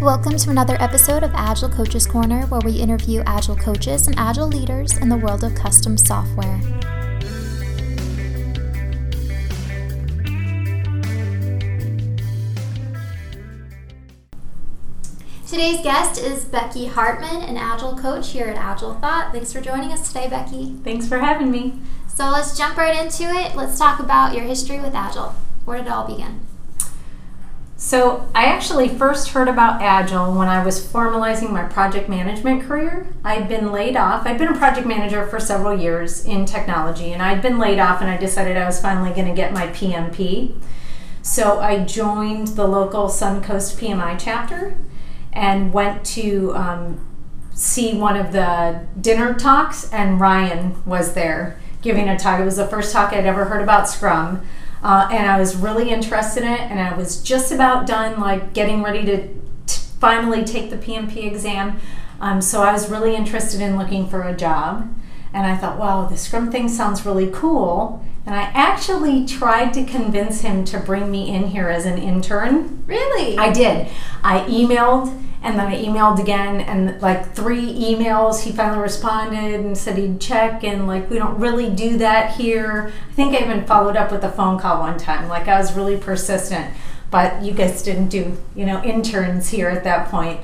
Welcome to another episode of Agile Coaches Corner, where we interview Agile coaches and Agile leaders in the world of custom software. Today's guest is Becky Hartman, an Agile coach here at Agile Thought. Thanks for joining us today, Becky. Thanks for having me. So let's jump right into it. Let's talk about your history with Agile. Where did it all begin? So, I actually first heard about Agile when I was formalizing my project management career. I'd been laid off. I'd been a project manager for several years in technology, and I'd been laid off, and I decided I was finally going to get my PMP. So, I joined the local Suncoast PMI chapter and went to um, see one of the dinner talks, and Ryan was there giving a talk. It was the first talk I'd ever heard about Scrum. Uh, and I was really interested in it, and I was just about done, like getting ready to t- finally take the PMP exam. Um, so I was really interested in looking for a job, and I thought, wow, the Scrum thing sounds really cool. And I actually tried to convince him to bring me in here as an intern. Really? I did. I emailed and then I emailed again and like three emails he finally responded and said he'd check and like we don't really do that here. I think I even followed up with a phone call one time. Like I was really persistent. But you guys didn't do, you know, interns here at that point.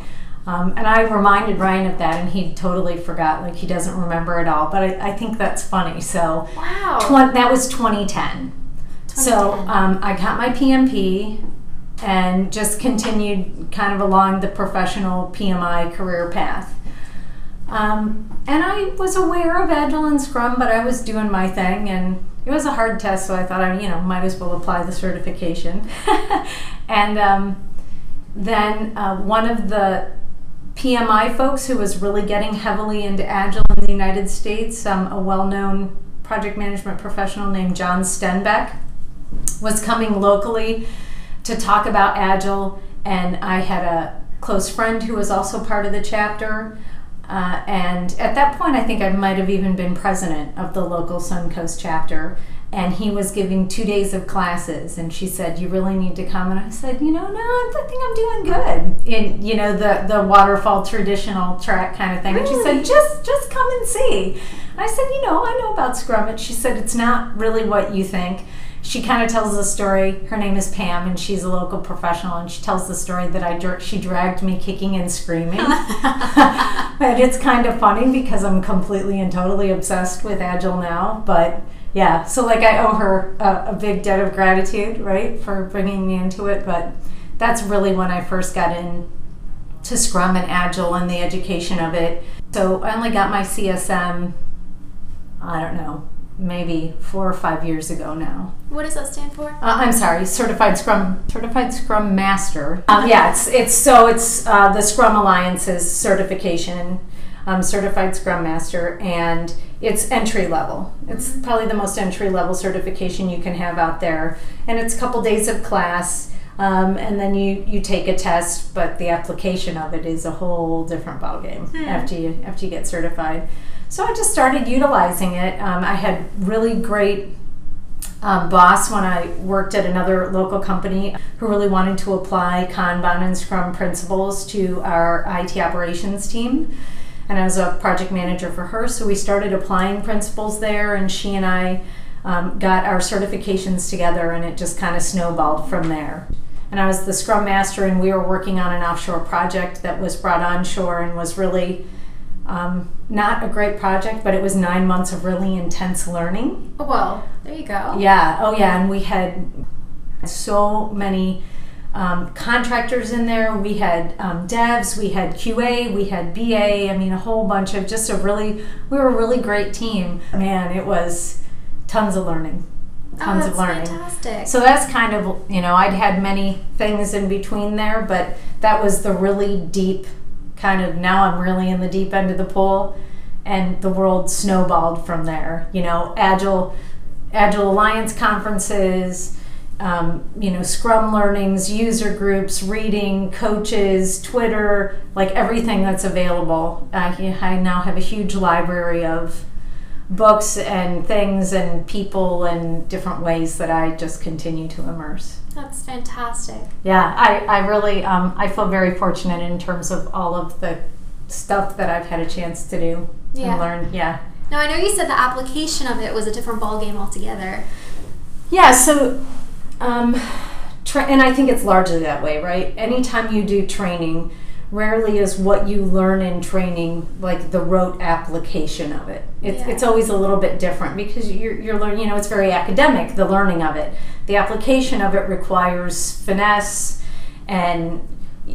Um, and I reminded Ryan of that, and he totally forgot. Like he doesn't remember it all. But I, I think that's funny. So wow, tw- that was 2010. 2010. So um, I got my PMP and just continued kind of along the professional PMI career path. Um, and I was aware of Agile and Scrum, but I was doing my thing, and it was a hard test, so I thought I, you know, might as well apply the certification. and um, then uh, one of the PMI folks who was really getting heavily into Agile in the United States, um, a well-known project management professional named John Stenbeck, was coming locally to talk about Agile, and I had a close friend who was also part of the chapter. Uh, and at that point, I think I might have even been president of the local Suncoast chapter. And he was giving two days of classes, and she said, "You really need to come." And I said, "You know, no, I think I'm doing good in you know the the waterfall traditional track kind of thing." Really? And she said, "Just just come and see." And I said, "You know, I know about Scrum." And she said, "It's not really what you think." She kind of tells the story. Her name is Pam, and she's a local professional. And she tells the story that I she dragged me kicking and screaming. but it's kind of funny because I'm completely and totally obsessed with Agile now. But yeah, so like I owe her a, a big debt of gratitude, right, for bringing me into it. But that's really when I first got in to Scrum and Agile and the education of it. So I only got my CSM. I don't know, maybe four or five years ago now. What does that stand for? Uh, I'm sorry, Certified Scrum Certified Scrum Master. Um, yeah, it's it's so it's uh, the Scrum Alliance's certification, um, Certified Scrum Master, and it's entry level. It's mm-hmm. probably the most entry level certification you can have out there, and it's a couple days of class. Um, and then you, you take a test, but the application of it is a whole different ballgame hmm. after you after you get certified. So I just started utilizing it. Um, I had really great um, boss when I worked at another local company who really wanted to apply Kanban and Scrum principles to our IT operations team. And I was a project manager for her, so we started applying principles there, and she and I um, got our certifications together, and it just kind of snowballed from there. And I was the Scrum Master, and we were working on an offshore project that was brought onshore and was really um, not a great project, but it was nine months of really intense learning. Oh, well, there you go. Yeah, oh, yeah, and we had so many um, contractors in there. We had um, devs, we had QA, we had BA. I mean, a whole bunch of just a really, we were a really great team. Man, it was tons of learning. Tons oh, of learning. Fantastic. So that's kind of, you know, I'd had many things in between there, but that was the really deep kind of now I'm really in the deep end of the pool and the world snowballed from there. You know, Agile Agile Alliance conferences, um, you know, Scrum learnings, user groups, reading, coaches, Twitter, like everything that's available. I, I now have a huge library of books and things and people and different ways that I just continue to immerse. That's fantastic. Yeah, I, I really um, I feel very fortunate in terms of all of the stuff that I've had a chance to do Yeah. and learn. Yeah. Now I know you said the application of it was a different ballgame altogether. Yeah, so, um, tra- and I think it's largely that way, right? Anytime you do training, rarely is what you learn in training like the rote application of it. It's, Yeah. it's always a little bit different because you're, you're learning, you know, it's very academic, the learning of it. The application of it requires finesse and,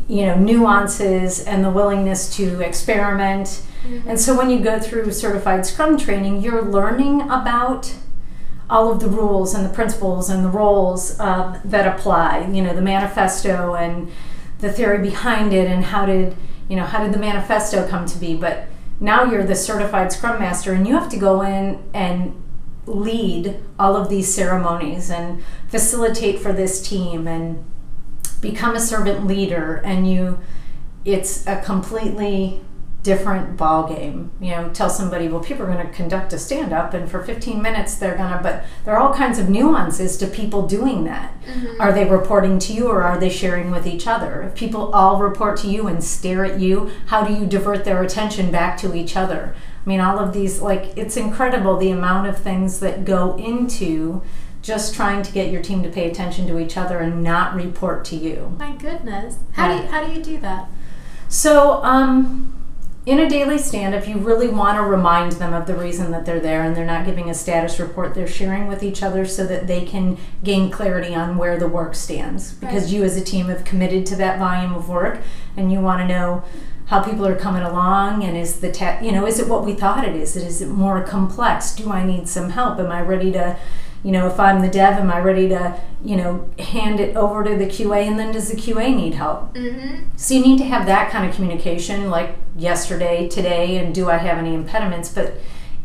you know, nuances and the willingness to experiment. And so when you go through certified scrum training, you're learning about all of the rules and the principles and the roles um, that apply. You know, the manifesto and the theory behind it, and how did you know how did the manifesto come to be? But now you're the certified Scrum Master, and you have to go in and lead all of these ceremonies and facilitate for this team and become a servant leader and you it's a completely different ball game you know tell somebody well people are going to conduct a stand up and for 15 minutes they're going to but there are all kinds of nuances to people doing that. Are they reporting to you or are they sharing with each other? If people all report to you and stare at you how do you divert their attention back to each other? I mean all of these like it's incredible the amount of things that go into just trying to get your team to pay attention to each other and not report to you. My goodness. How do you how do you do that? so, um, in a daily stand, if you really want to remind them of the reason that they're there and they're not giving a status report, they're sharing with each other so that they can gain clarity on where the work stands. Because Right. you, as a team, have committed to that volume of work and you want to know how people are coming along and is the ta- you know is it what we thought it is is it more complex do i need some help am i ready to you know if i'm the dev am i ready to you know hand it over to the qa and then does the qa need help Mm-hmm. so you need to have that kind of communication, like yesterday, today, and do I have any impediments? But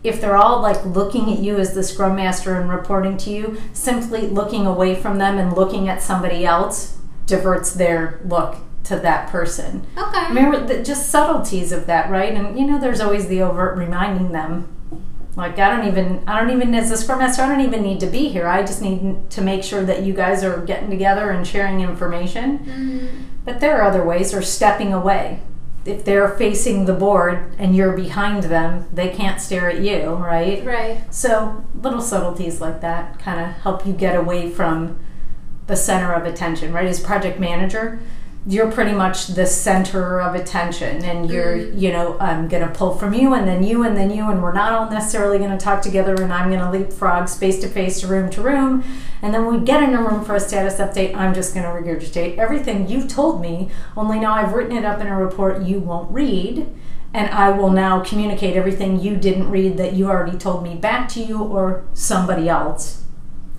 if they're all like looking at you as the scrum master and reporting to you, simply looking away from them and looking at somebody else diverts their look to that person. Okay. Remember the, just subtleties of that, right? And you know, there's always the overt reminding them. Like I don't even, I don't even as a scrum master, I don't even need to be here. I just need to make sure that you guys are getting together and sharing information. Mm-hmm. But there are other ways, or stepping away. If they're facing the board and you're behind them, they can't stare at you, right? Right. So little subtleties like that kind of help you get away from the center of attention, right? As project manager, you're pretty much the center of attention, and you're, mm-hmm. you know, I'm going to pull from you, and then you, and then you, and we're not all necessarily going to talk together, and I'm going to leapfrog space to face, room to room, and then when we get in a room for a status update. I'm just going to regurgitate everything you told me, only now I've written it up in a report you won't read. And I will now communicate everything you didn't read that you already told me back to you or somebody else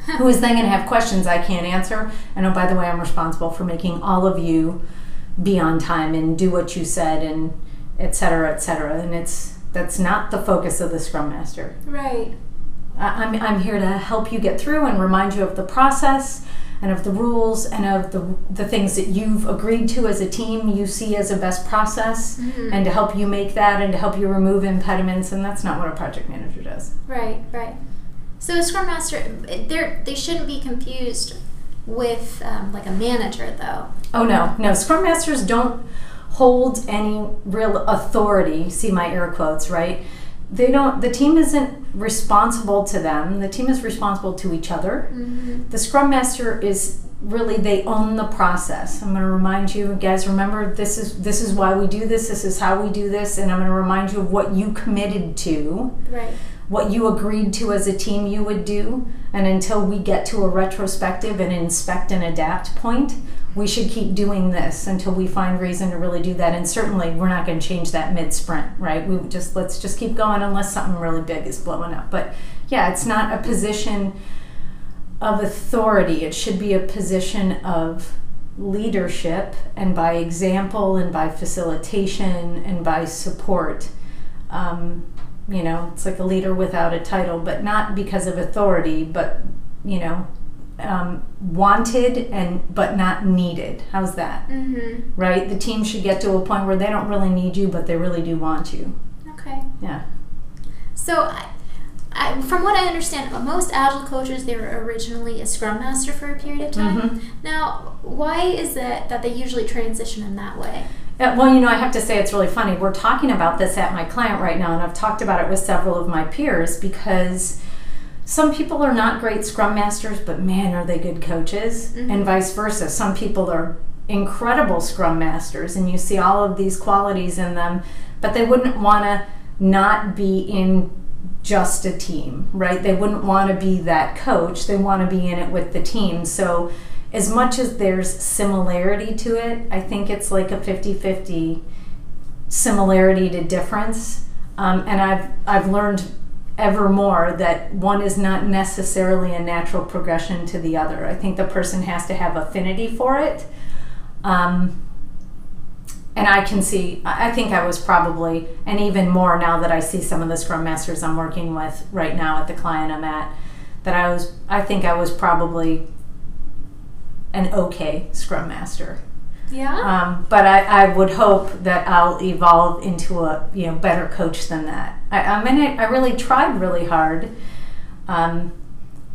who is then going to have questions I can't answer. And oh, by the way, I'm responsible for making all of you be on time and do what you said and et cetera, et cetera. And it's that's not the focus of the Scrum Master. Right. I'm, I'm here to help you get through and remind you of the process and of the rules and of the, the things that you've agreed to as a team you see as a best process Mhm. and to help you make that and to help you remove impediments and that's not what a project manager does Right. Right. So a scrum master, they they shouldn't be confused with um, like a manager, though. oh no no scrum masters don't hold any real authority see my air quotes right they don't the team isn't responsible to them the team is responsible to each other Mm-hmm. the scrum master is really they own the process i'm going to remind you guys remember this is this is why we do this this is how we do this and i'm going to remind you of what you committed to Right. What you agreed to as a team you would do. And until we get to a retrospective and inspect and adapt point we should keep doing this until we find reason to really do that. And certainly we're not going to change that mid sprint right? We just let's just keep going unless something really big is blowing up. But yeah it's not a position of authority. It should be a position of leadership and by example and by facilitation and by support. Um, you know it's like a leader without a title but not because of authority but you know um, wanted and but not needed how's that Mm-hmm. right the team should get to a point where they don't really need you but they really do want you Okay. yeah So I, I, from what I understand, most agile coaches they were originally a scrum master for a period of time. Mm-hmm. Now, why is it that they usually transition in that way? Uh, well, you know, I have to say it's really funny. We're talking about this at my client right now, and I've talked about it with several of my peers because some people are not great scrum masters, but man, are they good coaches, and vice versa. Some people are incredible scrum masters, and you see all of these qualities in them, but they wouldn't want to not be in just a team, right? They wouldn't want to be that coach. They want to be in it with the team. So, as much as there's similarity to it, I think it's like a 50 50 similarity to difference. Um, and I've, I've learned ever more that one is not necessarily a natural progression to the other. I think the person has to have affinity for it. Um, and I can see, I think I was probably, and even more now that I see some of the scrum masters I'm working with right now at the client I'm at, that I was, I think I was probably an okay scrum master. Yeah. Um, but I, I would hope that I'll evolve into a you know better coach than that. I, I mean, I, I really tried really hard, um,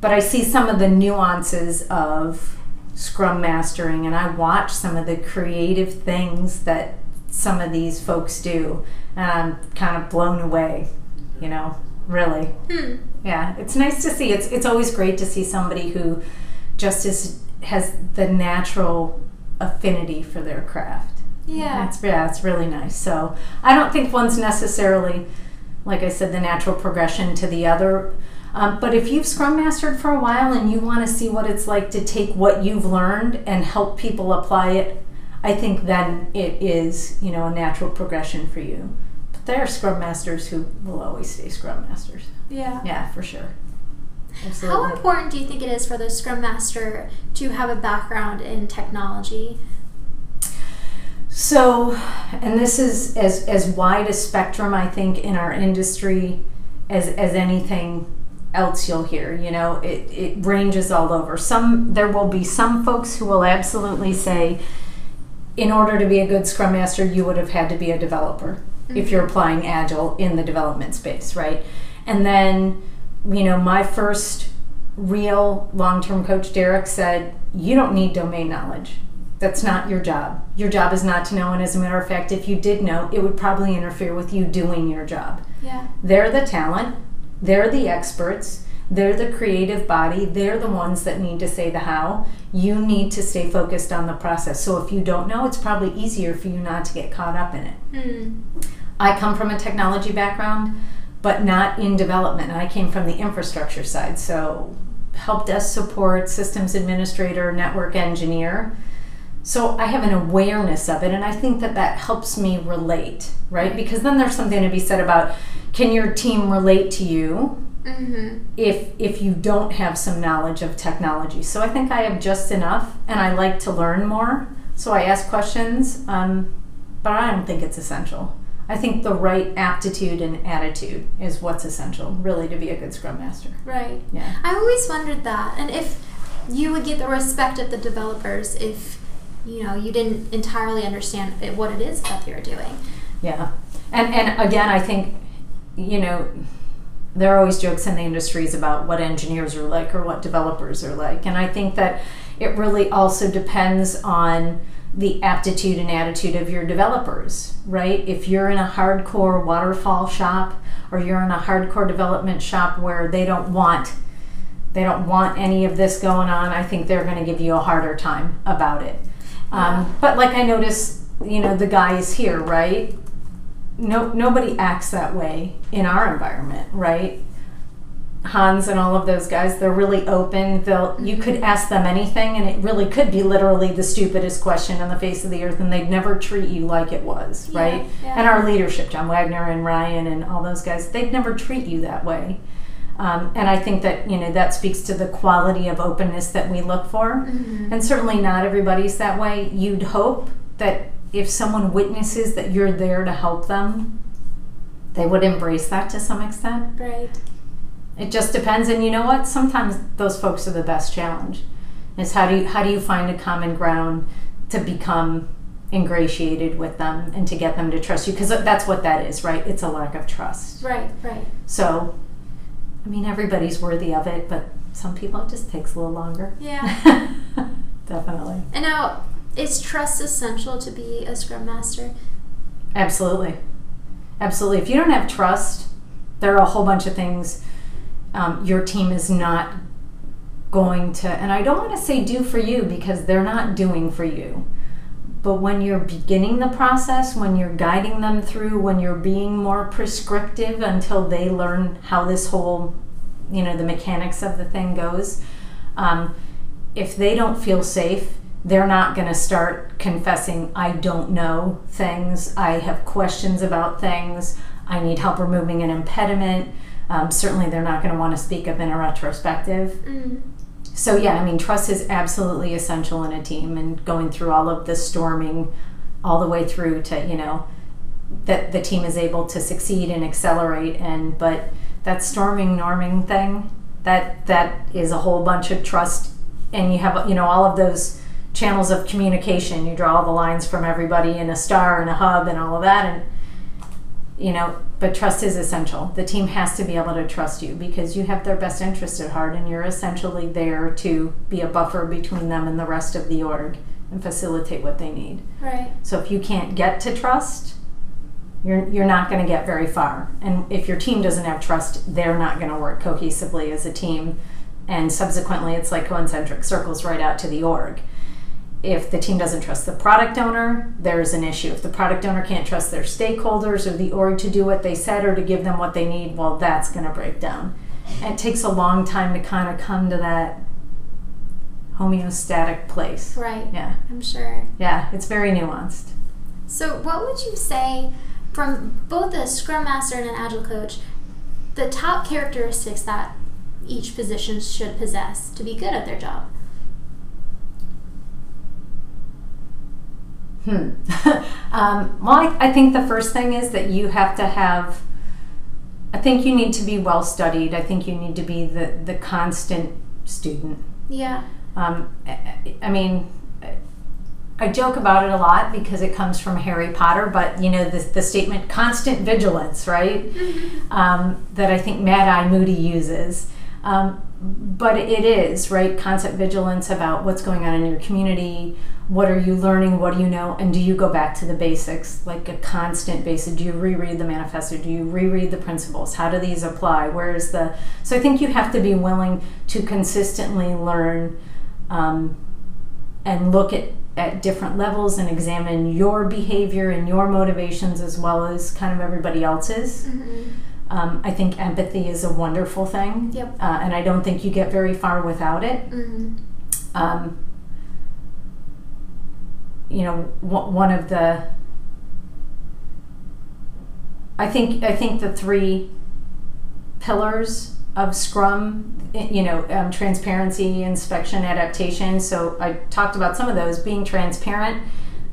but I see some of the nuances of scrum mastering, and I watch some of the creative things that some of these folks do, and I'm kind of blown away. You know, really. Hmm. Yeah, it's nice to see. It's it's always great to see somebody who just is has the natural affinity for their craft. Yeah. That's yeah, it's really nice. So I don't think one's necessarily, like I said, the natural progression to the other. Um, but if you've scrum mastered for a while and you want to see what it's like to take what you've learned and help people apply it, I think then it is you know a natural progression for you. But there are scrum masters who will always stay scrum masters. Yeah. Yeah, for sure. How important do you think it is for the scrum master to have a background in technology? So, and this is as, as wide a spectrum, I think, in our industry as, as anything else you'll hear. You know, it, it ranges all over. Some, there will be some folks who will absolutely say, in order to be a good Scrum Master, you would have had to be a developer if mm-hmm. you're applying Agile in the development space, right? And then, you know, my first real long term coach, Derek, said, You don't need domain knowledge. That's not your job. Your job is not to know. And as a matter of fact, if you did know, it would probably interfere with you doing your job. Yeah. They're the talent, they're the experts, they're the creative body, they're the ones that need to say the how. You need to stay focused on the process. So if you don't know, it's probably easier for you not to get caught up in it. Hmm. I come from a technology background, but not in development. And I came from the infrastructure side, so help desk support, systems administrator, network engineer. So I have an awareness of it, and I think that that helps me relate, right? Because then there's something to be said about can your team relate to you Mm-hmm. if if you don't have some knowledge of technology. So I think I have just enough, and I like to learn more. So I ask questions, um, but I don't think it's essential. I think the right aptitude and attitude is what's essential, really, to be a good Scrum Master. Right. Yeah. I always wondered that, and if you would get the respect of the developers if you know you didn't entirely understand it, what it is that you're doing. Yeah, and and again, I think you know there are always jokes in the industries about what engineers are like or what developers are like, and I think that it really also depends on the aptitude and attitude of your developers, right? If you're in a hardcore waterfall shop or you're in a hardcore development shop where they don't want they don't want any of this going on, I think they're going to give you a harder time about it. Um, but like I notice, you know, the guys here, right? No, nobody acts that way in our environment, right? Hans and all of those guys, they're really open. They'll you could ask them anything, and it really could be literally the stupidest question on the face of the earth, and they'd never treat you like it was, Yeah, right? yeah. And our leadership, John Wagner and Ryan and all those guys, they'd never treat you that way. Um, and I think that you know that speaks to the quality of openness that we look for. Mm-hmm. And certainly not everybody's that way. You'd hope that if someone witnesses that you're there to help them, they would embrace that to some extent. Right. It just depends. And you know what? Sometimes those folks are the best challenge. Is how do you how do you find a common ground to become ingratiated with them and to get them to trust you? Because that's what that is, right? It's a lack of trust. Right. Right. So, I mean, everybody's worthy of it, but some people it just takes a little longer. Yeah. Definitely. And now, is trust essential to be a scrum master? Absolutely. Absolutely. If you don't have trust, there are a whole bunch of things um, your team is not going to, and I don't want to say do for you because they're not doing for you. But when you're beginning the process, when you're guiding them through, when you're being more prescriptive until they learn how this whole, you know, the mechanics of the thing goes, um, if they don't feel safe, they're not going to start confessing, I don't know things, I have questions about things, I need help removing an impediment. Um, certainly, they're not going to want to speak up in a retrospective. Mm. So, yeah, I mean, trust is absolutely essential in a team and going through all of the storming all the way through to, you know, that the team is able to succeed and accelerate. And, but that storming, norming thing, that that is a whole bunch of trust. And you have, you know, all of those channels of communication. You draw all the lines from everybody in a star and a hub and all of that. And, you know, but trust is essential. The team has to be able to trust you because you have their best interest at heart and you're essentially there to be a buffer between them and the rest of the org and facilitate what they need. Right. So if you can't get to trust, you're, you're not going to get very far. And if your team doesn't have trust, they're not going to work cohesively as a team. And subsequently, it's like concentric circles right out to the org if the team doesn't trust the product owner, there's an issue. If the product owner can't trust their stakeholders or the org to do what they said or to give them what they need, well, that's going to break down. And it takes a long time to kind of come to that homeostatic place. Right. Yeah. I'm sure. Yeah, it's very nuanced. So, what would you say from both a scrum master and an agile coach, the top characteristics that each position should possess to be good at their job? Hmm. um, well, I, I think the first thing is that you have to have. I think you need to be well studied. I think you need to be the the constant student. Yeah. Um, I, I mean, I joke about it a lot because it comes from Harry Potter, but you know the, the statement "constant vigilance," right? um, that I think Mad Eye Moody uses. Um, but it is right constant vigilance about what's going on in your community what are you learning what do you know and do you go back to the basics like a constant basis do you reread the manifesto do you reread the principles how do these apply where is the so i think you have to be willing to consistently learn um, and look at at different levels and examine your behavior and your motivations as well as kind of everybody else's Mm-hmm. um, I think empathy is a wonderful thing. Yep. Uh, and I don't think you get very far without it. Mm-hmm. Um, you know, one of the. I think I think the three pillars of Scrum, you know, um, transparency, inspection, adaptation. So I talked about some of those. Being transparent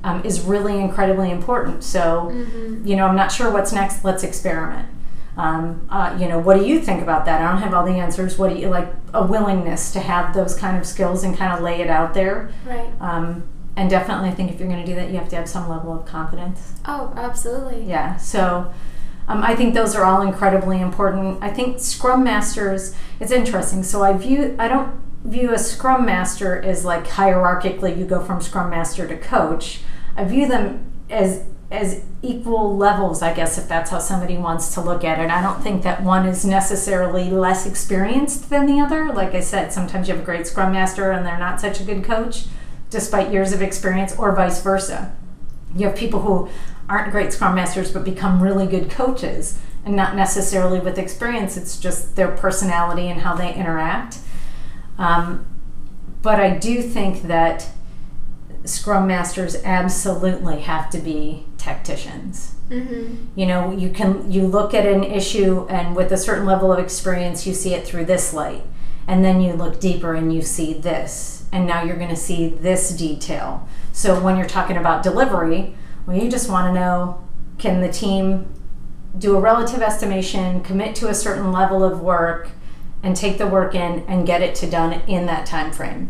um, is really incredibly important. So Mm-hmm. you know, I'm not sure what's next. Let's experiment. Um, uh, you know, what do you think about that? I don't have all the answers. What do you like? A willingness to have those kind of skills and kind of lay it out there. Right. And definitely, I think if you're going to do that, you have to have some level of confidence. Oh, absolutely. Yeah. So. Um, I think those are all incredibly important. I think Scrum Masters. It's interesting. So I view. I don't view a Scrum Master as like hierarchically. You go from Scrum Master to Coach. I view them as as equal levels, I guess, if that's how somebody wants to look at it. I don't think that one is necessarily less experienced than the other. Like I said, sometimes you have a great scrum master and they're not such a good coach, despite years of experience, or vice versa. You have people who aren't great scrum masters but become really good coaches, and not necessarily with experience, it's just their personality and how they interact. Um, but I do think that scrum masters absolutely have to be tacticians Mm-hmm. you know you can you look at an issue and with a certain level of experience you see it through this light and then you look deeper and you see this and now you're going to see this detail so when you're talking about delivery well you just want to know can the team do a relative estimation commit to a certain level of work and take the work in and get it to done in that time frame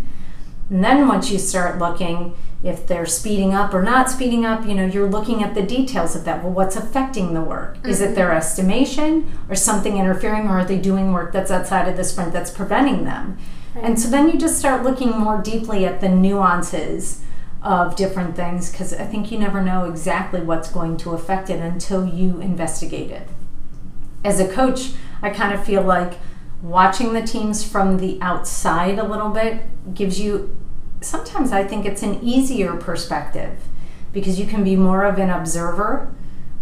And then once you start looking, if they're speeding up or not speeding up, you know, you're looking at the details of that. Well, what's affecting the work? Mm-hmm. Is it their estimation or something interfering, or are they doing work that's outside of the sprint that's preventing them? And so then you just start looking more deeply at the nuances of different things because I think you never know exactly what's going to affect it until you investigate it. As a coach, I kind of feel like watching the teams from the outside a little bit gives you sometimes I think it's an easier perspective because you can be more of an observer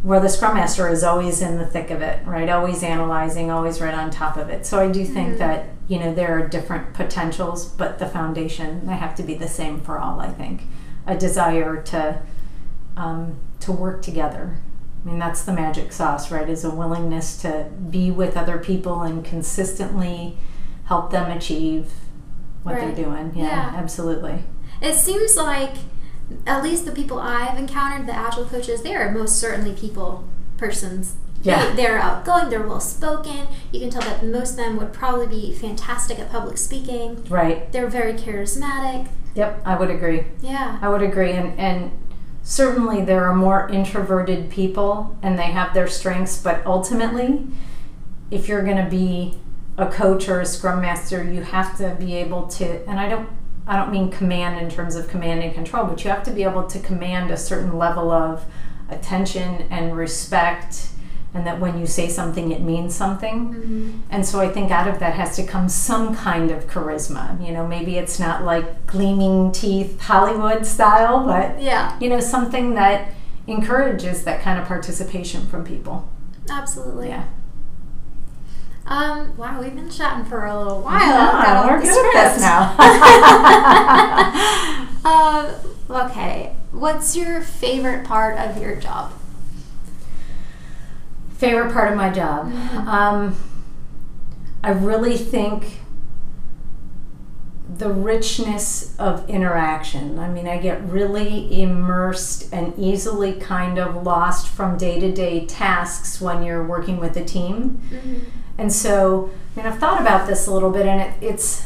where the scrum master is always in the thick of it, right? Always analyzing, always right on top of it. So I do think mm-hmm. that, you know, there are different potentials, but the foundation, they have to be the same for all, I think. A desire to um, to work together. I mean, that's the magic sauce, right? Is a willingness to be with other people and consistently help them achieve what right. they're doing. Yeah, yeah, absolutely. It seems like at least the people I've encountered, the agile coaches, they are most certainly people persons. Yeah. They, are outgoing, they're well spoken. You can tell that most of them would probably be fantastic at public speaking. Right. They're very charismatic. Yep, I would agree. Yeah. I would agree. And, and certainly there are more introverted people and they have their strengths, but ultimately, if you're going to be a coach or a scrum master, you have to be able to, and I don't I don't mean command in terms of command and control, but you have to be able to command a certain level of attention and respect, and that when you say something, it means something. Mm-hmm. And so I think out of that has to come some kind of charisma. You know, maybe it's not like gleaming teeth Hollywood style, but yeah, you know, something that encourages that kind of participation from people. Absolutely. Yeah. Um, wow, we've been chatting for a little while. Yeah, we're good at this now. um, okay, what's your favorite part of your job? Favorite part of my job? Mm-hmm. Um, I really think the richness of interaction. I mean, I get really immersed and easily kind of lost from day to day tasks when you're working with a team. Mm-hmm and so, I mean, I've thought about this a little bit, and it, it's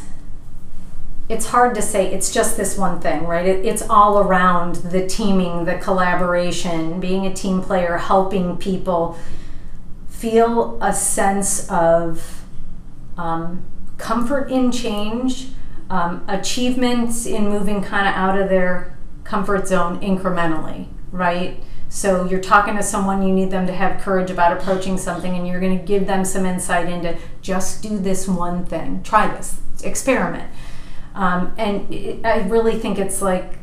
it's hard to say it's just this one thing, right? It, it's all around the teaming, the collaboration, being a team player, helping people feel a sense of um, comfort in change, um, achievements in moving kind of out of their comfort zone incrementally, right? So you're talking to someone, you need them to have courage about approaching something, and you're going to give them some insight into just do this one thing, try this, experiment. Um, and it, I really think it's like,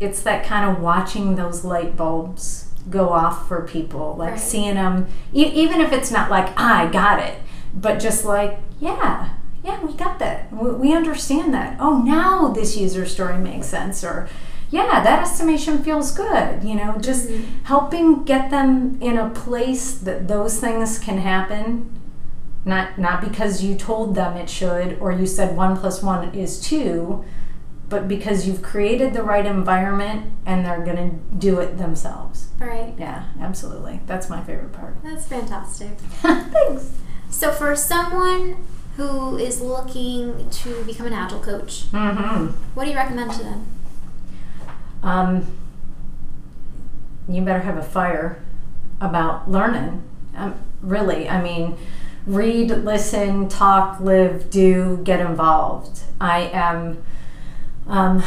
it's that kind of watching those light bulbs go off for people, like right. seeing them, e- even if it's not like, I got it, but just like, yeah, yeah, we got that. We, we understand that. Oh, now this user story makes sense. Or, yeah, that estimation feels good. You know, just mm-hmm. helping get them in a place that those things can happen. Not not because you told them it should or you said one plus one is two, but because you've created the right environment and they're going to do it themselves. Right. Yeah, absolutely. That's my favorite part. That's fantastic. Thanks. So for someone who is looking to become an agile coach, mm-hmm. what do you recommend to them? Um, you better have a fire about learning. Um, really, I mean, read, listen, talk, live, do, get involved. I am, um,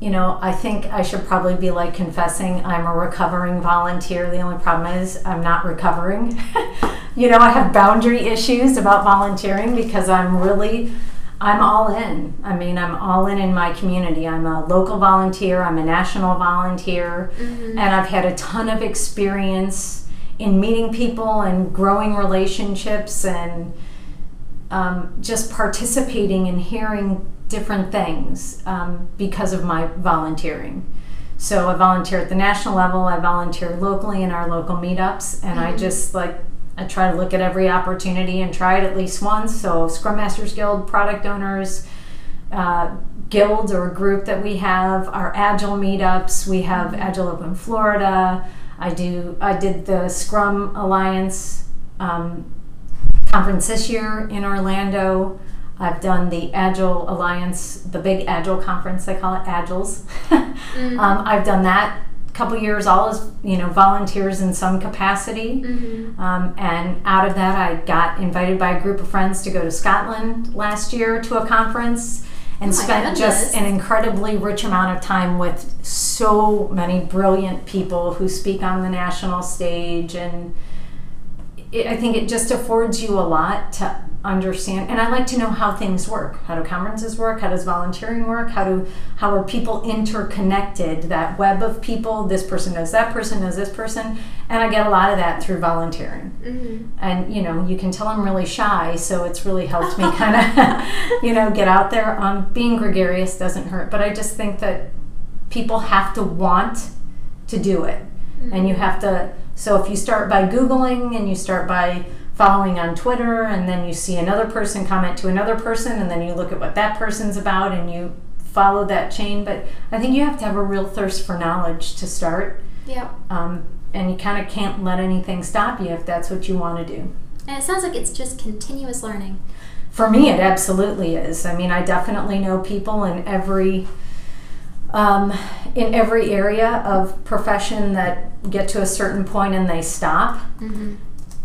you know, I think I should probably be like confessing I'm a recovering volunteer. The only problem is I'm not recovering. you know, I have boundary issues about volunteering because I'm really I'm all in. I mean, I'm all in in my community. I'm a local volunteer, I'm a national volunteer, mm-hmm. and I've had a ton of experience in meeting people and growing relationships and um, just participating and hearing different things um, because of my volunteering. So I volunteer at the national level, I volunteer locally in our local meetups, and mm-hmm. I just like I try to look at every opportunity and try it at least once. So, Scrum Masters Guild, product owners, uh, guild or group that we have, our Agile meetups. We have. Agile Open Florida. I do. I did the Scrum Alliance um, conference this year in Orlando. I've done the Agile Alliance, the big Agile conference, they call it Agiles. mm-hmm. um, I've done that a couple years, all as you know, volunteers in some capacity. Mm-hmm. Um, and out of that, I got invited by a group of friends to go to Scotland last year to a conference and oh spent just an incredibly rich amount of time with so many brilliant people who speak on the national stage and it, I think it just affords you a lot to understand and i like to know how things work. How do conferences work? How does volunteering work? How do how are people interconnected? That web of people this person knows that person knows this person and i get a lot of that through volunteering. Mm-hmm. and you know you can tell i'm really shy so it's really helped me kind of you know get out there. Um, being gregarious doesn't hurt but i just think that people have to want to do it mm-hmm. and you have to so if you start by googling and you start by following on Twitter, and then you see another person comment to another person, and then you look at what that person's about and you follow that chain. But I think you have to have a real thirst for knowledge to start. Yeah. Um, and you kind of can't let anything stop you if that's what you want to do. And it sounds like it's just continuous learning. For me, it absolutely is. I mean, I definitely know people in every um, in every area of profession that get to a certain point and they stop. Mm-hmm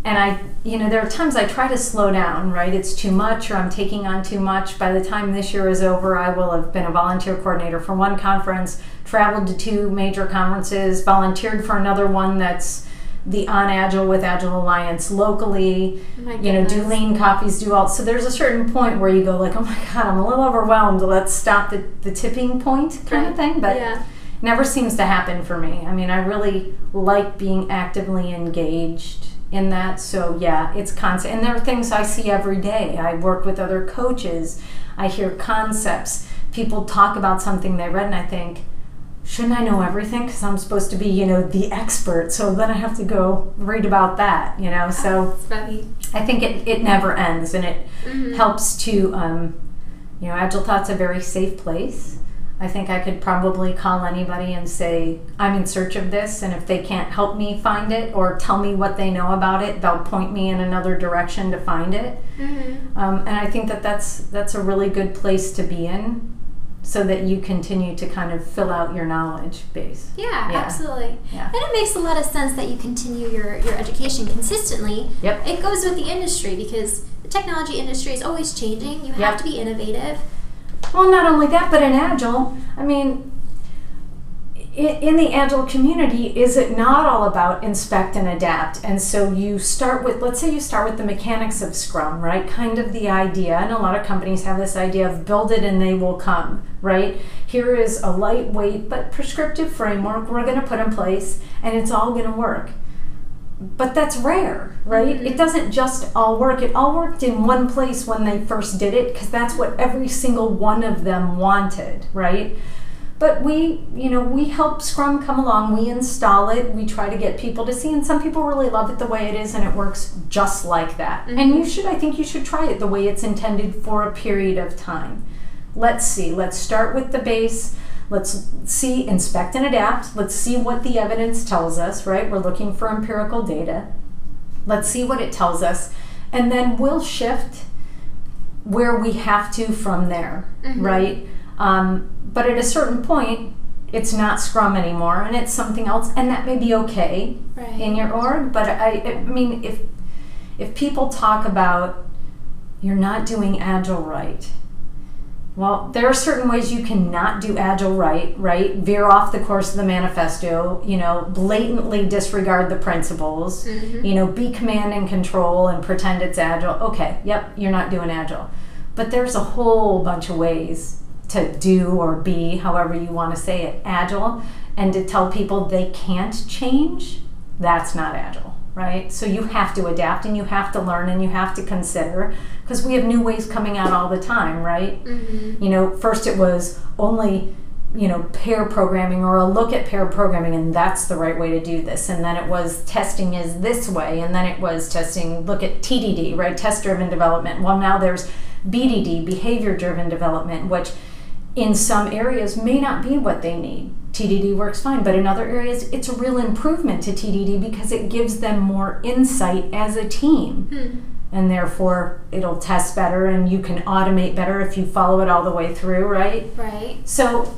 and I, you know, there are times I try to slow down, right? It's too much or I'm taking on too much. By the time this year is over, I will have been a volunteer coordinator for one conference, traveled to two major conferences, volunteered for another one that's the On Agile with Agile Alliance locally, oh you know, do lean coffees, do all. So there's a certain point where you go like, oh my God, I'm a little overwhelmed. Let's stop the, the tipping point kind right. of thing. But yeah. never seems to happen for me. I mean, I really like being actively engaged in that. So yeah, it's constant. And there are things I see every day. I work with other coaches. I hear concepts. People talk about something they read, and I think, shouldn't I know everything? Because I'm supposed to be, you know, the expert. So then I have to go read about that, you know. So I think it, it never ends, and it mm-hmm. helps to, um, you know, Agile Thought's a very safe place. I think I could probably call anybody and say, I'm in search of this, and if they can't help me find it or tell me what they know about it, they'll point me in another direction to find it. Mm-hmm. Um, and I think that that's, that's a really good place to be in so that you continue to kind of fill out your knowledge base. Yeah, yeah. absolutely. Yeah. And it makes a lot of sense that you continue your, your education consistently. Yep. It goes with the industry because the technology industry is always changing. You have yep. to be innovative. Well, not only that, but in Agile, I mean, in the agile community is it not all about inspect and adapt and so you start with let's say you start with the mechanics of scrum right kind of the idea and a lot of companies have this idea of build it and they will come right here is a lightweight but prescriptive framework we're going to put in place and it's all going to work but that's rare, right? Mm-hmm. It doesn't just all work. It all worked in one place when they first did it because that's what every single one of them wanted, right? But we, you know, we help Scrum come along, we install it, we try to get people to see, and some people really love it the way it is and it works just like that. Mm-hmm. And you should, I think you should try it the way it's intended for a period of time. Let's see, let's start with the base Let's see, inspect and adapt. Let's see what the evidence tells us, right? We're looking for empirical data. Let's see what it tells us. And then we'll shift where we have to from there, mm-hmm. right? Um, but at a certain point, it's not Scrum anymore, and it's something else, and that may be okay right. in your org. But I, I mean, if if people talk about you're not doing agile right, well, there are certain ways you cannot do agile right, right? Veer off the course of the manifesto, you know, blatantly disregard the principles, mm-hmm. you know, be command and control and pretend it's agile. Okay, yep, you're not doing agile. But there's a whole bunch of ways to do or be, however you want to say it, agile. And to tell people they can't change, that's not agile, right? So you have to adapt and you have to learn and you have to consider because we have new ways coming out all the time, right? Mm-hmm. You know, first it was only you know pair programming or a look at pair programming and that's the right way to do this and then it was testing is this way and then it was testing look at tdd right test driven development well now there's bdd behavior driven development which in some areas may not be what they need tdd works fine but in other areas it's a real improvement to tdd because it gives them more insight as a team hmm and therefore it'll test better and you can automate better if you follow it all the way through, right? Right. So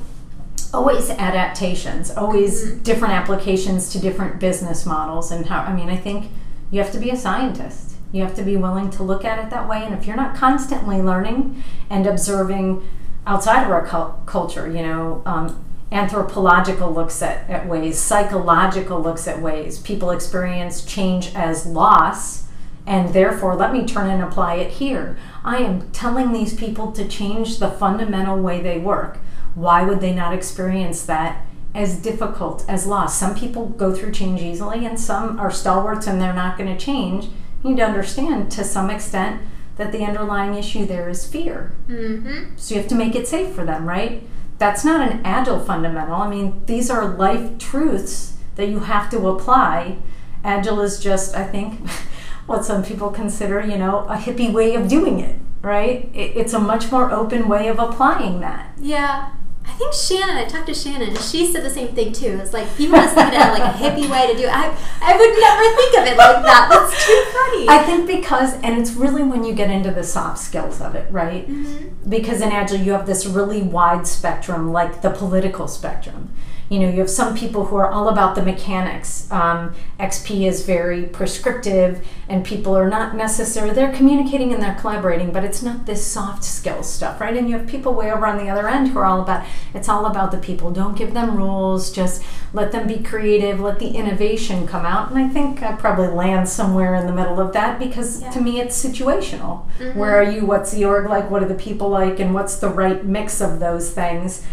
always adaptations, always mm-hmm. different applications to different business models and how I mean, I think you have to be a scientist. You have to be willing to look at it that way and if you're not constantly learning and observing outside of our cu- culture, you know, um, anthropological looks at, at ways, psychological looks at ways. People experience change as loss, and therefore, let me turn and apply it here. I am telling these people to change the fundamental way they work. Why would they not experience that as difficult as loss? Some people go through change easily, and some are stalwarts and they're not going to change. You need to understand to some extent that the underlying issue there is fear. Mm-hmm. So you have to make it safe for them, right? That's not an agile fundamental. I mean, these are life truths that you have to apply. Agile is just, I think, what some people consider, you know, a hippie way of doing it, right? It's a much more open way of applying that. Yeah. I think Shannon, I talked to Shannon, and she said the same thing too. It's like people just think at like a hippie way to do it. I, I would never think of it like that. That's too funny. I think because, and it's really when you get into the soft skills of it, right? Mm-hmm. Because in Agile, you have this really wide spectrum, like the political spectrum you know you have some people who are all about the mechanics. Um, xp is very prescriptive and people are not necessarily they're communicating and they're collaborating but it's not this soft skills stuff right? And you have people way over on the other end who are all about it's all about the people. Don't give them rules just let them be creative let the innovation come out. And i think i probably land somewhere in the middle of that because yeah. to me it's situational. Mm-hmm. where are you? What's the org like? What are the people like? And what's the right mix of those things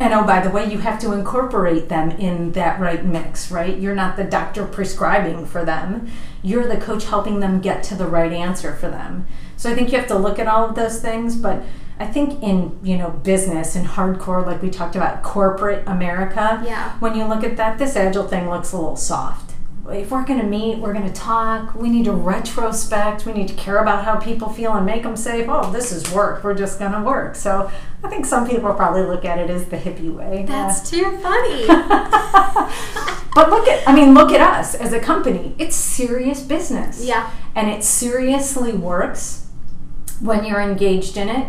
and oh, by the way, you have to incorporate them in that right mix, right? You're not the doctor prescribing for them. You're the coach helping them get to the right answer for them. So I think you have to look at all of those things, but I think in, you know, business and hardcore like we talked about corporate America, yeah. when you look at that, this agile thing looks a little soft if we're going to meet, we're going to talk, we need to retrospect, we need to care about how people feel and make them say, oh, this is work, we're just going to work. So I think some people probably look at it as the hippie way. That's yeah. too funny. but look at, I mean, look at us as a company. It's serious business. Yeah. And it seriously works when you're engaged in it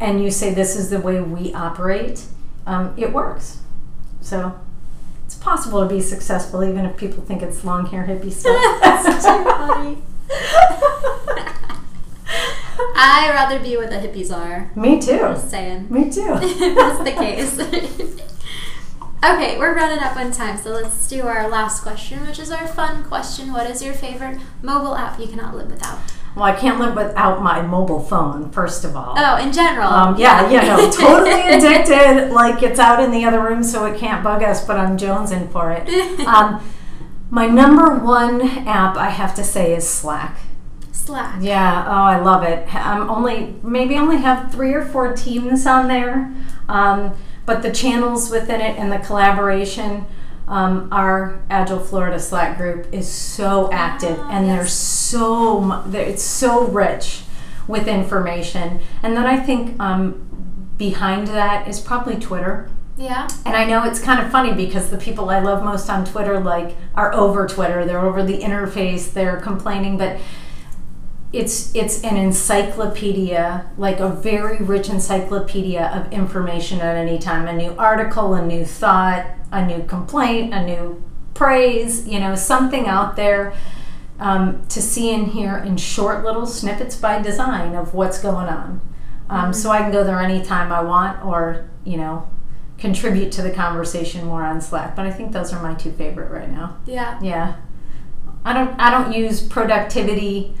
and you say, this is the way we operate. Um, it works. So possible to be successful even if people think it's long hair hippie stuff. That's too funny. I rather be where the hippies are. Me too. Just saying. Me too. That's the case. okay, we're running up on time, so let's do our last question, which is our fun question. What is your favorite mobile app you cannot live without? Well, I can't live without my mobile phone, first of all. Oh, in general. Um, yeah, yeah, no, totally addicted. Like it's out in the other room, so it can't bug us, but I'm jonesing for it. Um, my number one app, I have to say, is Slack. Slack. Yeah, oh, I love it. I'm only, maybe only have three or four teams on there, um, but the channels within it and the collaboration um, our Agile Florida Slack group is so active ah, and yes. there's so it's so rich with information. And then I think um, behind that is probably Twitter. Yeah. And I know it's kind of funny because the people I love most on Twitter like are over Twitter. They're over the interface. They're complaining, but it's it's an encyclopedia, like a very rich encyclopedia of information at any time. A new article, a new thought, a new complaint, a new praise, you know, something out there um, to see and hear in short little snippets by design of what's going on. Um, mm-hmm. So I can go there anytime I want or, you know, contribute to the conversation more on Slack. But I think those are my two favorite right now. Yeah. Yeah. I don't I don't use productivity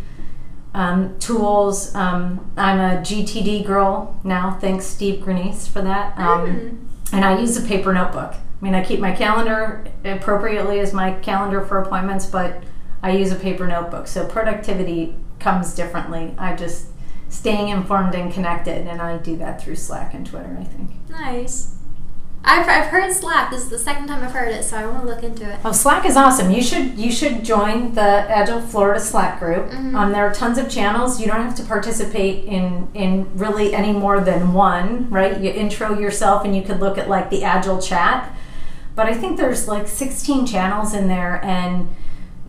um, tools. Um, I'm a GTD girl now. Thanks, Steve Grenice, for that. Um, mm. And I use a paper notebook. I mean, I keep my calendar appropriately as my calendar for appointments, but I use a paper notebook. So productivity comes differently. I just staying informed and connected, and I do that through Slack and Twitter. I think. Nice. I've, I've heard Slack. This is the second time I've heard it, so I want to look into it. Oh, Slack is awesome. You should you should join the Agile Florida Slack group. Mm-hmm. Um, there are tons of channels. You don't have to participate in in really any more than one, right? You intro yourself, and you could look at like the Agile chat. But I think there's like 16 channels in there, and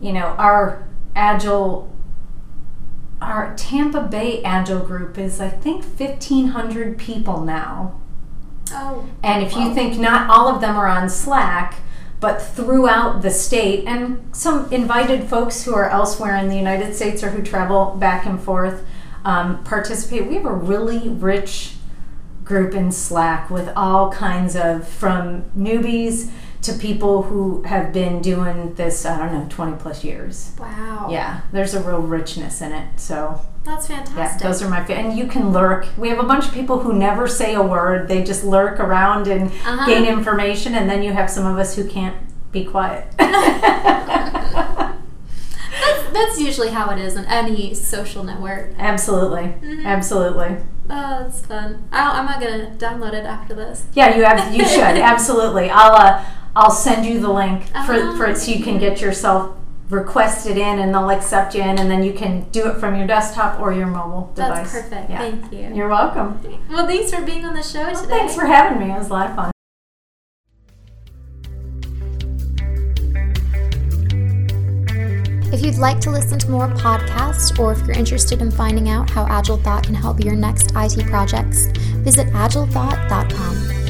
you know our Agile our Tampa Bay Agile group is, I think, 1,500 people now. Oh. And if you think not all of them are on Slack, but throughout the state, and some invited folks who are elsewhere in the United States or who travel back and forth um, participate, we have a really rich group in Slack with all kinds of from newbies to people who have been doing this, I don't know, 20 plus years. Wow. Yeah, there's a real richness in it. So that's fantastic. Yeah, those are my favorite. And you can lurk. We have a bunch of people who never say a word. They just lurk around and uh-huh. gain information. And then you have some of us who can't be quiet. that's, that's usually how it is in any social network. Absolutely. Mm-hmm. Absolutely. Oh, that's fun. I, am not gonna download it after this. Yeah, you have. You should absolutely. I'll. Uh, I'll send you the link for, oh, for it so you can get yourself requested in and they'll accept you in and then you can do it from your desktop or your mobile device. That's perfect. Yeah. Thank you. You're welcome. Well, thanks for being on the show well, today. Thanks for having me. It was a lot of fun. If you'd like to listen to more podcasts, or if you're interested in finding out how Agile Thought can help your next IT projects, visit agilethought.com.